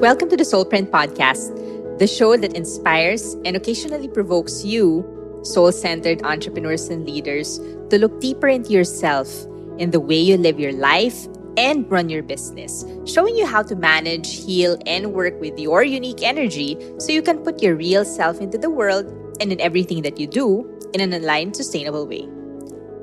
Welcome to the Soulprint Podcast, the show that inspires and occasionally provokes you, soul centered entrepreneurs and leaders, to look deeper into yourself in the way you live your life and run your business, showing you how to manage, heal, and work with your unique energy so you can put your real self into the world and in everything that you do in an aligned, sustainable way.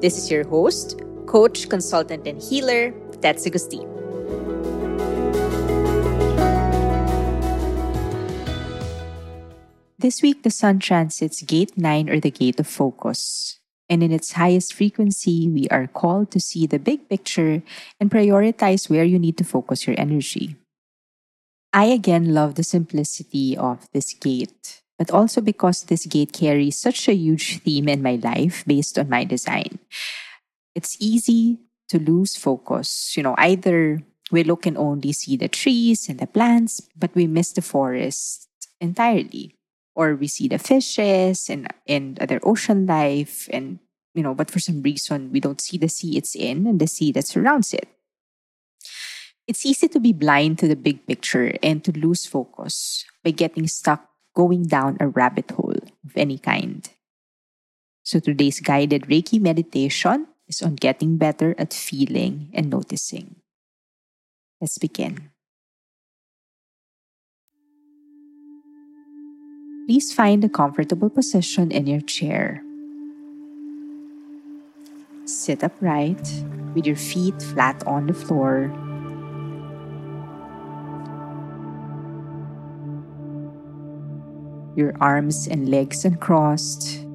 This is your host, coach, consultant, and healer, Tets Agustin. This week, the sun transits gate 9 or the gate of focus. And in its highest frequency, we are called to see the big picture and prioritize where you need to focus your energy. I again love the simplicity of this gate, but also because this gate carries such a huge theme in my life based on my design. It's easy to lose focus. You know, either we look and only see the trees and the plants, but we miss the forest entirely or we see the fishes and and other ocean life and you know but for some reason we don't see the sea it's in and the sea that surrounds it. It's easy to be blind to the big picture and to lose focus by getting stuck going down a rabbit hole of any kind. So today's guided reiki meditation is on getting better at feeling and noticing. Let's begin please find a comfortable position in your chair. Sit upright with your feet flat on the floor. Your arms and legs uncrossed.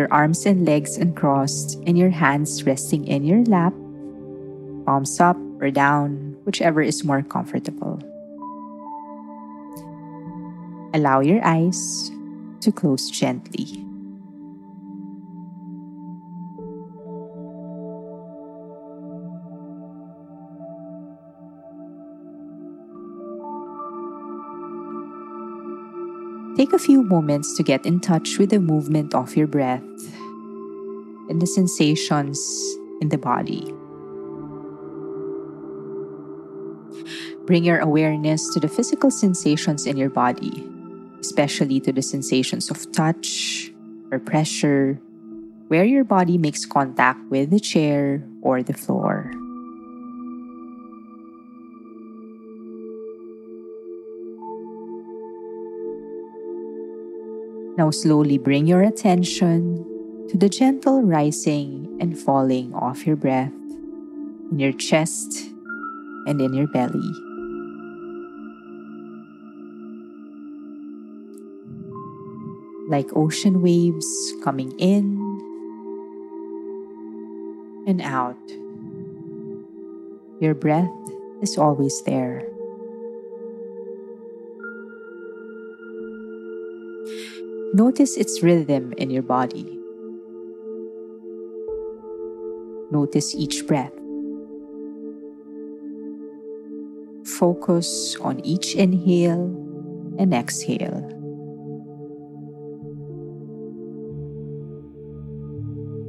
Your arms and legs uncrossed, and your hands resting in your lap, palms up or down, whichever is more comfortable. Allow your eyes to close gently. Take a few moments to get in touch with the movement of your breath and the sensations in the body. Bring your awareness to the physical sensations in your body, especially to the sensations of touch or pressure, where your body makes contact with the chair or the floor. Now slowly bring your attention to the gentle rising and falling of your breath in your chest and in your belly. Like ocean waves coming in and out. Your breath is always there. Notice its rhythm in your body. Notice each breath. Focus on each inhale and exhale.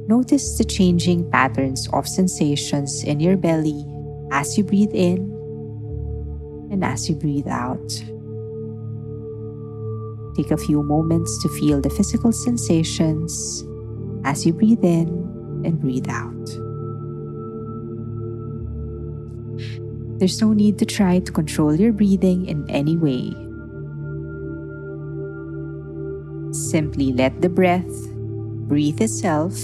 Notice the changing patterns of sensations in your belly as you breathe in and as you breathe out. Take a few moments to feel the physical sensations as you breathe in and breathe out. There's no need to try to control your breathing in any way. Simply let the breath breathe itself.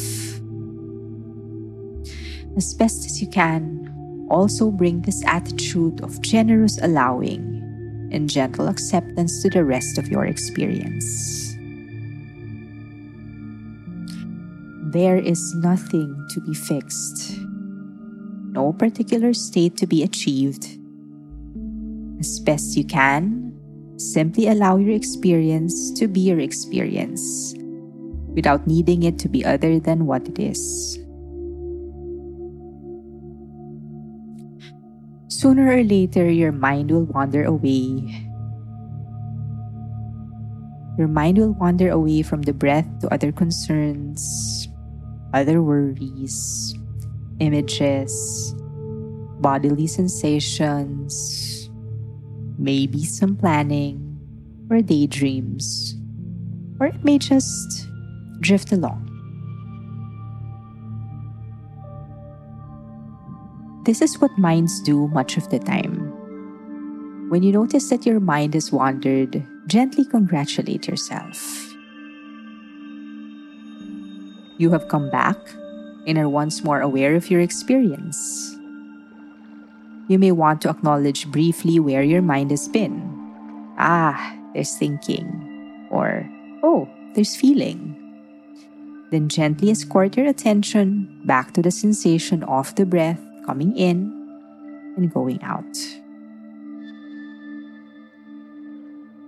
As best as you can, also bring this attitude of generous allowing and gentle acceptance to the rest of your experience. There is nothing to be fixed, no particular state to be achieved. As best you can, simply allow your experience to be your experience without needing it to be other than what it is. Sooner or later, your mind will wander away. your mind will wander away from the breath to other concerns, other worries, images, bodily sensations, maybe some planning or daydreams, or it may just drift along. This is what minds do much of the time. When you notice that your mind has wandered, gently congratulate yourself. You have come back and are once more aware of your experience. You may want to acknowledge briefly where your mind has been. Ah, there's thinking. Or, oh, there's feeling. Then gently escort your attention back to the sensation of the breath coming in and going out.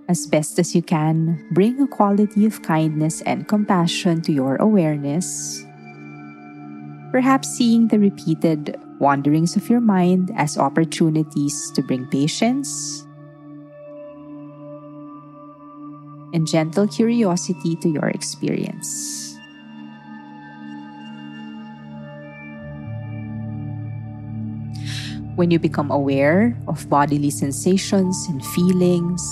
As best as you can, bring a quality of kindness and compassion to your awareness. Perhaps seeing the repeated wanderings of your mind as opportunities to bring patience and gentle curiosity to your experience. When you become aware of bodily sensations and feelings,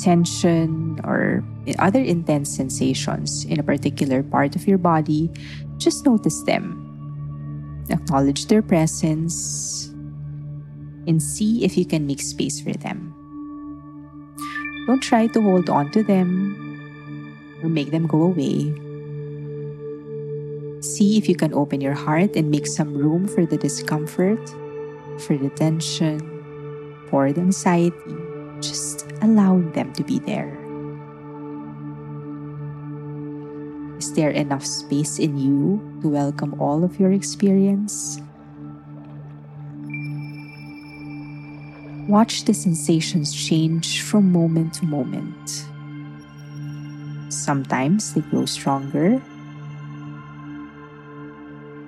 tension, or other intense sensations in a particular part of your body, just notice them. Acknowledge their presence and see if you can make space for them. Don't try to hold on to them or make them go away. See if you can open your heart and make some room for the discomfort, for the tension, for the anxiety. Just allowing them to be there. Is there enough space in you to welcome all of your experience? Watch the sensations change from moment to moment. Sometimes they grow stronger,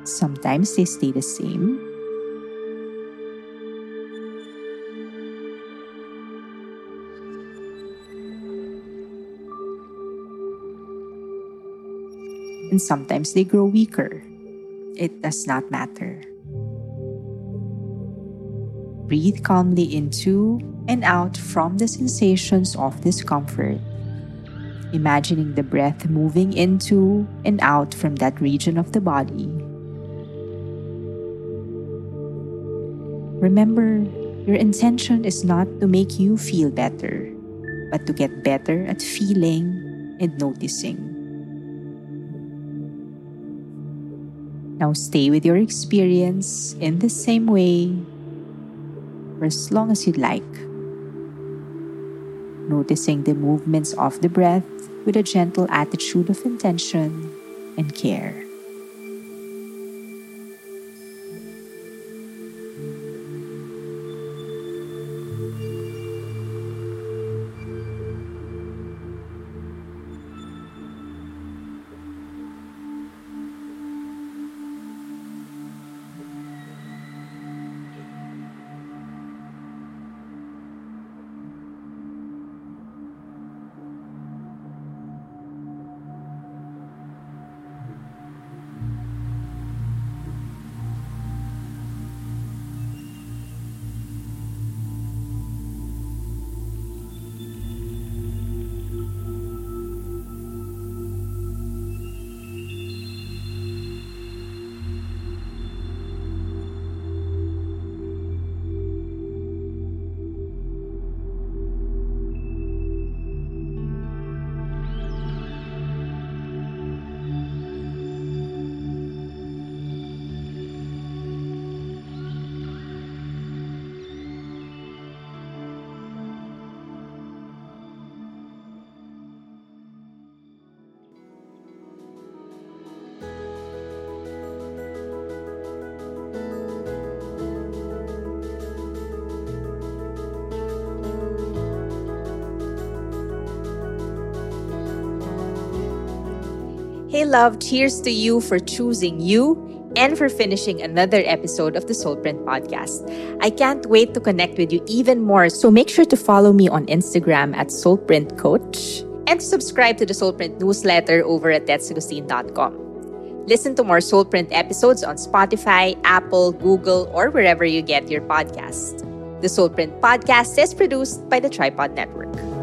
sometimes they stay the same. And sometimes they grow weaker. It does not matter. Breathe calmly into and out from the sensations of discomfort, imagining the breath moving into and out from that region of the body. Remember, your intention is not to make you feel better, but to get better at feeling and noticing. Now stay with your experience in the same way for as long as you'd like. Noticing the movements of the breath with a gentle attitude of intention and care. Hey, love, cheers to you for choosing you and for finishing another episode of the Soulprint podcast. I can't wait to connect with you even more, so make sure to follow me on Instagram at Soulprint Coach and subscribe to the Soulprint newsletter over at tetsagustin.com. Listen to more Soulprint episodes on Spotify, Apple, Google, or wherever you get your podcasts. The Soulprint podcast is produced by the Tripod Network.